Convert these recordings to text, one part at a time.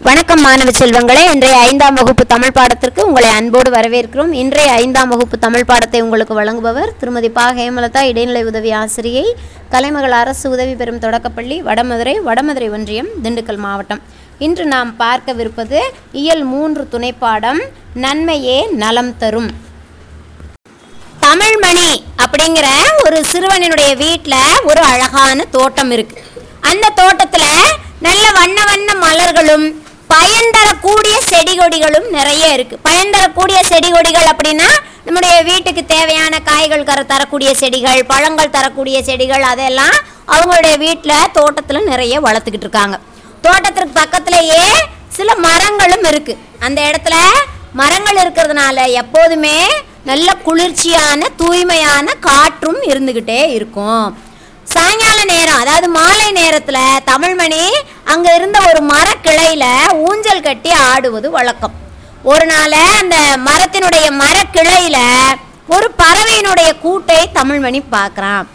வணக்கம் மாணவ செல்வங்களே இன்றைய ஐந்தாம் வகுப்பு தமிழ் பாடத்திற்கு உங்களை அன்போடு வரவேற்கிறோம். இன்றைய ஐந்தாம் வகுப்பு தமிழ் பாடத்தை உங்களுக்கு வழங்குபவர் திருமதி பா. ஹேமலதா இடைநிலை உதவி ஆசிரியை கலைமகள் அரசு உதவி பெறும் தொடக்கப்பள்ளி வடமதுரை வடமதுரை ஒன்றியம் திண்டுக்கல் மாவட்டம். இன்று நாம் பார்க்கவிருப்பது இயல் மூன்று துணைப்பாடம் நன்மையே நலம் தரும். தமிழ்மணி அப்படிங்கிற ஒரு சிறுவனினுடைய வீட்டில் ஒரு அழகான தோட்டம் இருக்கு. அந்த தோட்டத்தில் நல்ல வண்ண வண்ண மலர்களும் பயன் தரக்கூடிய செடி கொடிகளும் நிறைய இருக்கு. பயன் தரக்கூடிய செடி கொடிகள் அப்படின்னா நம்முடைய வீட்டுக்கு தேவையான காய்கள் கர தரக்கூடிய செடிகள் பழங்கள் தரக்கூடிய செடிகள் அதெல்லாம் அவங்களுடைய வீட்டில் தோட்டத்தில் நிறைய வளர்த்துக்கிட்டு இருக்காங்க. தோட்டத்திற்கு பக்கத்திலேயே சில மரங்களும் இருக்கு. அந்த இடத்துல மரங்கள் இருக்கிறதுனால எப்போதுமே நல்ல குளிர்ச்சியான தூய்மையான காற்றும் இருந்துக்கிட்டே இருக்கும். சாயங்கால நேரம் அதாவது மாலை நேரத்தில் தமிழ்மணி அங்கே இருந்த ஒரு மரக்கிளையில ஊஞ்சல் கட்டி ஆடுவது வழக்கம். ஒரு நாள் அந்த மரத்தினுடைய மரக்கிளையில ஒரு பறவையினுடைய கூட்டை தமிழ்மணி பார்க்குறான்.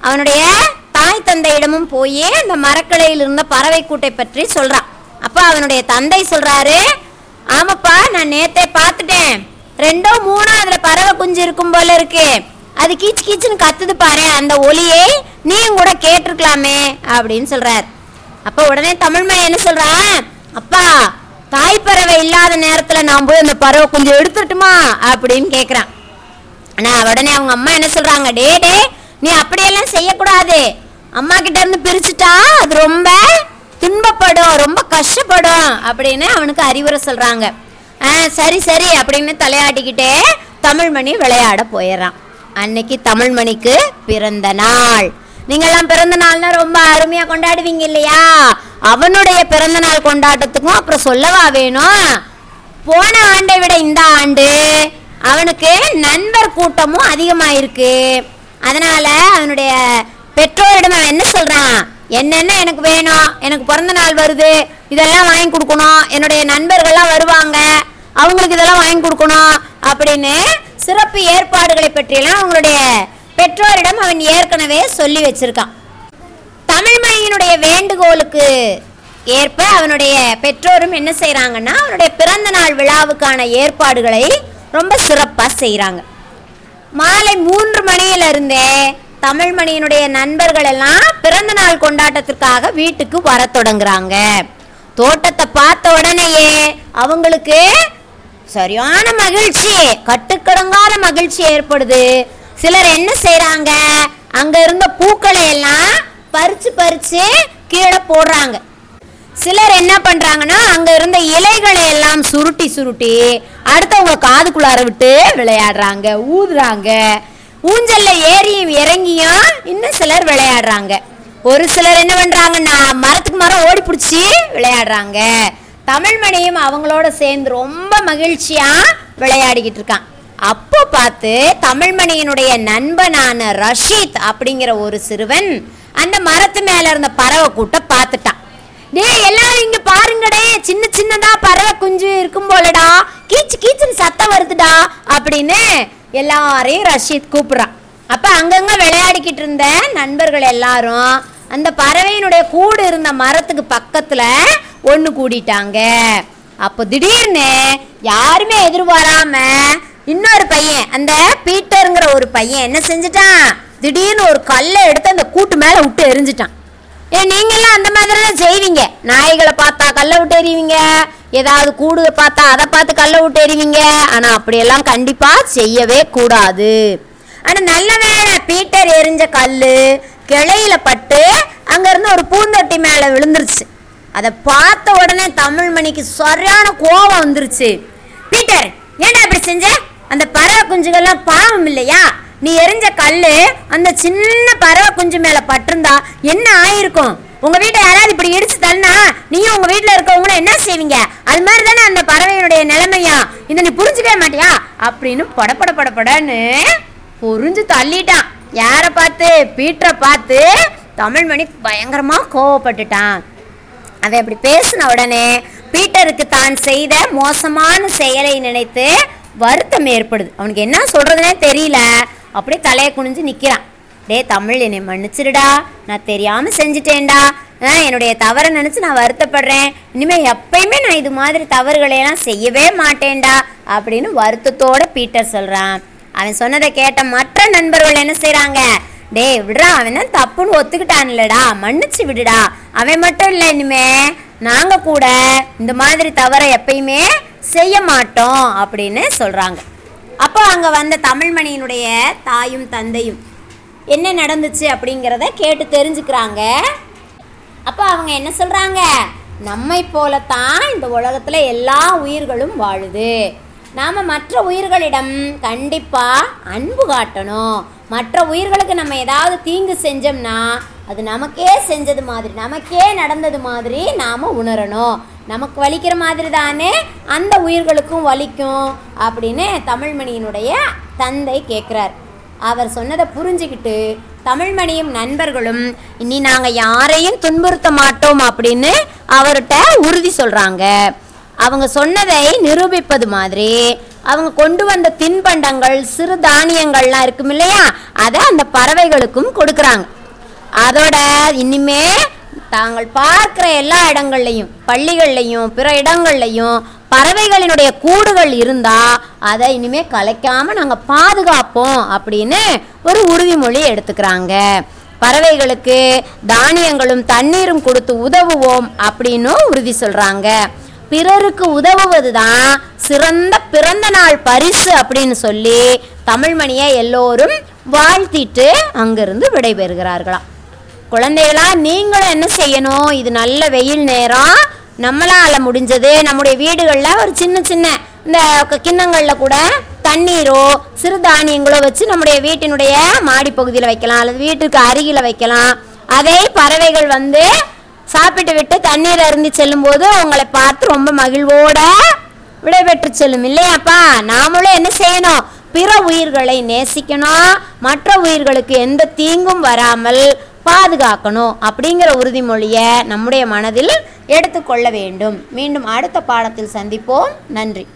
அவனுடைய தாய் தந்தையிடமும் போய் அந்த மரக்கிளையில் இருந்த பறவை கூட்டை பற்றி சொல்றான். அப்போ அவனுடைய தந்தை சொல்றாரு ஆமாப்பா நான் நேத்தே பார்த்துட்டேன். ரெண்டோ மூணோ அதுல பறவை குஞ்சு இருக்கும் போல இருக்கேன் அது கீச்சு கீச்சுன்னு கத்துது பாரு அந்த ஒலியே நீயும் கூட கேட்டிருக்கலாமே அப்படின்னு சொல்றார். அப்ப உடனே தமிழ்மா என்ன சொல்றா அப்பா தாய் பறவை இல்லாத நேரத்துல நான் போய் அந்த பறவை கொஞ்சம் எடுத்துட்டுமா அப்படின்னு கேக்குறான். ஆனா உடனே அவங்க அம்மா என்ன சொல்றாங்க? டே டே நீ அப்படியெல்லாம் செய்யக்கூடாது. அம்மா கிட்ட இருந்து பிரிச்சுட்டா அது ரொம்ப துன்பப்படும் ரொம்ப கஷ்டப்படும் அப்படின்னு அவனுக்கு அறிவுரை சொல்றாங்க. ஆ சரி சரி அப்படின்னு தலையாட்டிக்கிட்டே தமிழ்மணி விளையாட போயிடுறான். அன்னைக்கு தமிழ்மணிக்கு பிறந்த நாள். நீங்கெல்லாம் பிறந்த நாள்னா ரொம்ப அருமையாக கொண்டாடுவீங்க இல்லையா? அவனுடைய பிறந்த நாள் கொண்டாட்டத்துக்கும் அப்புறம் சொல்லவா வேணும்? போன ஆண்டை விட இந்த ஆண்டு அவனுக்கு நண்பர் கூட்டமும் அதிகமாயிருக்கு. அதனால அவனுடைய பெற்றோரிடம் அவன் என்ன சொல்றான்? என்னென்ன எனக்கு வேணும்? எனக்கு பிறந்த நாள் வருது. இதெல்லாம் வாங்கி கொடுக்கணும். என்னுடைய நண்பர்கள்லாம் வருவாங்க. அவங்களுக்கு இதெல்லாம் வாங்கி கொடுக்கணும் அப்படின்னு சிறப்பு ஏற்பாடுகளை பற்றியெல்லாம் அவங்களுடைய பெற்றோரிடம் அவன் ஏற்கனவே சொல்லி வச்சிருக்கான். தமிழ்மணியினுடைய வேண்டுகோளுக்கு ஏற்ப அவனுடைய பெற்றோரும் என்ன செய்கிறாங்கன்னா அவனுடைய பிறந்த நாள் விழாவுக்கான ஏற்பாடுகளை ரொம்ப சிறப்பாக செய்கிறாங்க மாலை மூன்று மணியிலிருந்தே தமிழ்மணியினுடைய நண்பர்கள் எல்லாம் பிறந்த நாள் கொண்டாட்டத்திற்காக வீட்டுக்கு வர தொடங்குறாங்க. தோட்டத்தை பார்த்த உடனேயே அவங்களுக்கு சரியான மகிழ்ச்சி. கட்டுக்கடங்காத மகிழ்ச்சி ஏற்படுது. சிலர் என்ன செய்யறாங்க அங்க இருந்த பூக்களை எல்லாம் பறிச்சு பறிச்சு கீழே போடுறாங்க. சிலர் என்ன பண்றாங்கன்னா அங்க இருந்த இலைகளை எல்லாம் சுருட்டி சுருட்டி அடுத்தவங்க காதுக்குள்ளார விட்டு விளையாடுறாங்க ஊதுறாங்க. ஊஞ்சல்ல ஏறியும் இறங்கியும் இன்னும் சிலர் விளையாடுறாங்க. ஒரு சிலர் என்ன பண்றாங்கன்னா மரத்துக்கு மரம் ஓடி பிடிச்சி விளையாடுறாங்க. தமிழ்மணியும் அவங்களோட சேர்ந்து ரொம்ப மகிழ்ச்சியா விளையாடிக்கிட்டு இருக்கான். அப்போ பார்த்து தமிழ்மணியினுடைய நண்பனான ரஷீத் அப்படிங்கிற ஒரு சிறுவன் அந்த மரத்து மேல இருந்த பறவை கூட்ட பார்த்துட்டான். டேய் எல்லாரும் இங்க பாருங்கடே சின்ன சின்னதா பறவை குஞ்சு இருக்கும் போலடா கீச்சு கீச்சுன்னு சத்தம் வருதுடா அப்படின்னு எல்லாரையும் ரஷீத் கூப்பிடுறான். அப்ப அங்கங்க விளையாடிக்கிட்டு இருந்த நண்பர்கள் எல்லாரும் அந்த பறவையினுடைய கூடு இருந்த மரத்துக்கு பக்கத்துல ஒன்று கூடிட்டாங்க. அப்போ திடீர்னு யாருமே எதிர்பாராம இன்னொரு பையன் அந்த பீட்டருங்கிற ஒரு பையன் என்ன செஞ்சுட்டான்? திடீர்னு ஒரு கல்லை எடுத்து அந்த கூட்டு மேலே விட்டு எரிஞ்சிட்டான் ஏ நீங்களாம் அந்த மாதிரி தான் செய்வீங்க. நாய்களை பார்த்தா கல்லை விட்டு எறிவீங்க. ஏதாவது கூடு பார்த்தா அதை பார்த்து கல்லை விட்டு எறிவீங்க. ஆனால் அப்படியெல்லாம் கண்டிப்பாக செய்யவே கூடாது. ஆனால் நல்ல வேளை பீட்டர் எரிஞ்ச கல் கிளையில பட்டு அங்கேருந்து ஒரு பூந்தொட்டி மேலே விழுந்துருச்சு. அதை பார்த்த உடனே தமிழ்மணிக்கு சரியான கோபம் வந்துருச்சு. பீட்டர் ஏன்டா இப்படி செஞ்ச? அந்த பறவை குஞ்சுகள்லாம் பாவம் இல்லையா? நீ எரிஞ்ச கல் அந்த சின்ன பறவை குஞ்சு மேலே பட்டிருந்தா என்ன ஆயிருக்கும்? உங்க வீட்டை யாராவது இப்படி இடிச்சு தள்ளினா நீயும் உங்க வீட்டில் இருக்கவங்களும் என்ன செய்வீங்க? அது மாதிரி தானே அந்த பறவையினுடைய நிலைமையா? இதை நீ புரிஞ்சுக்கவே மாட்டியா? அப்படின்னு படப்பட படப்படன்னு புரிஞ்சு தள்ளிட்டான் யாரை பார்த்து? பீட்டரை பார்த்து தமிழ்மணி பயங்கரமாக கோவப்பட்டுட்டான். அவன் அப்படி பேசின உடனே பீட்டருக்கு தான் செய்த மோசமான செயலை நினைத்து வருத்தம் ஏற்படுது. அவனுக்கு என்ன சொல்கிறதுனே தெரியல. அப்படியே தலையை குனிஞ்சு நிற்கிறான் டேய் தமிழ் என்னை மன்னிச்சிடுடா. நான் தெரியாமல் செஞ்சுட்டேன்டா. ஆ, என்னுடைய தவறை நினச்சி நான் வருத்தப்படுறேன். இனிமேல் எப்பயுமே நான் இது மாதிரி தவறுகளையெல்லாம் செய்யவே மாட்டேன்டா அப்படின்னு வருத்தத்தோட பீட்டர் சொல்கிறான் அவன் சொன்னதை கேட்ட மற்ற நண்பர்கள் என்ன செய்கிறாங்க டேய் விடுறா அவன் தான் தப்புன்னு ஒத்துக்கிட்டான்லடா. மன்னிச்சு விடுடா. அவன் மட்டும் இல்லை இனிமே. நாங்கள் கூட இந்த மாதிரி தவறை எப்பயுமே செய்ய மாட்டோம் அப்படின்னு சொல்கிறாங்க அப்போ அங்கே வந்த தமிழ்மணியினுடைய தாயும் தந்தையும் என்ன நடந்துச்சு அப்படிங்கிறத கேட்டு தெரிஞ்சுக்கிறாங்க. அப்போ அவங்க என்ன சொல்கிறாங்க நம்மை போலத்தான் இந்த உலகத்தில் எல்லா உயிர்களும் வாழுது. நாம் மற்ற உயிர்களிடம் கண்டிப்பாக அன்பு காட்டணும். மற்ற உயிர்களுக்கு நம்ம ஏதாவது தீங்கு செஞ்சோம்னா அது நமக்கே செஞ்சது மாதிரி நமக்கே நடந்தது மாதிரி நாம் உணரணும். நமக்கு வலிக்கிற மாதிரி தானே அந்த உயிர்களுக்கும் வலிக்கும் அப்படின்னு தமிழ்மணியினுடைய தந்தை கேட்குறார் அவர் சொன்னதை புரிஞ்சுக்கிட்டு தமிழ்மணியும் நண்பர்களும் இனி நாங்கள் யாரையும் துன்புறுத்த மாட்டோம் அப்படின்னு அவர்கிட்ட உறுதி சொல்கிறாங்க அவங்க சொன்னதை நிரூபிப்பது மாதிரி அவங்க கொண்டு வந்த தின்பண்டங்கள் சிறு தானியங்கள்லாம் இருக்கும் இல்லையா? அதை அந்த பறவைகளுக்கும் கொடுக்குறாங்க. அதோட இனிமே தாங்கள் பார்க்குற எல்லா இடங்கள்லையும் பள்ளிகள்லையும் பிற இடங்கள்லையும் பறவைகளினுடைய கூடுகள் இருந்தால் அதை இனிமேல் கலைக்காம நாங்கள் பாதுகாப்போம் அப்படின்னு ஒரு உறுதிமொழி எடுத்துக்கிறாங்க. பறவைகளுக்கு தானியங்களும் தண்ணீரும் கொடுத்து உதவுவோம் அப்படின்னு உறுதி சொல்கிறாங்க பிறருக்கு உதவுவது தான் சிறந்த பிறந்த நாள் பரிசு அப்படின்னு சொல்லி தமிழ்மணியை எல்லோரும் வாழ்த்திட்டு அங்கிருந்து விடைபெறுகிறார்களாம். குழந்தைகளா நீங்களும் என்ன செய்யணும்? இது நல்ல வெயில் நேரம். நம்மளால் முடிஞ்சது நம்முடைய வீடுகளில் ஒரு சின்ன சின்ன இந்த க- கூட தண்ணீரோ சிறு தானியங்களோ வச்சு நம்முடைய வீட்டினுடைய மாடிப்பகுதியில் வைக்கலாம் அல்லது வீட்டுக்கு அருகில் வைக்கலாம். அதை பறவைகள் வந்து சாப்பிட்டு விட்டு தண்ணீர் அருந்தி செல்லும்போது அவங்களை பார்த்து ரொம்ப மகிழ்வோட விடைபெற்று செல்லும். இல்லையாப்பா நாமளும் என்ன செய்யணும்? பிற உயிர்களை நேசிக்கணும் மற்ற உயிர்களுக்கு எந்த தீங்கும் வராமல் பாதுகாக்கணும் அப்படிங்கிற உறுதிமொழியை நம்முடைய மனதில் எடுத்துக்கொள்ள வேண்டும். மீண்டும் அடுத்த பாடத்தில் சந்திப்போம். நன்றி.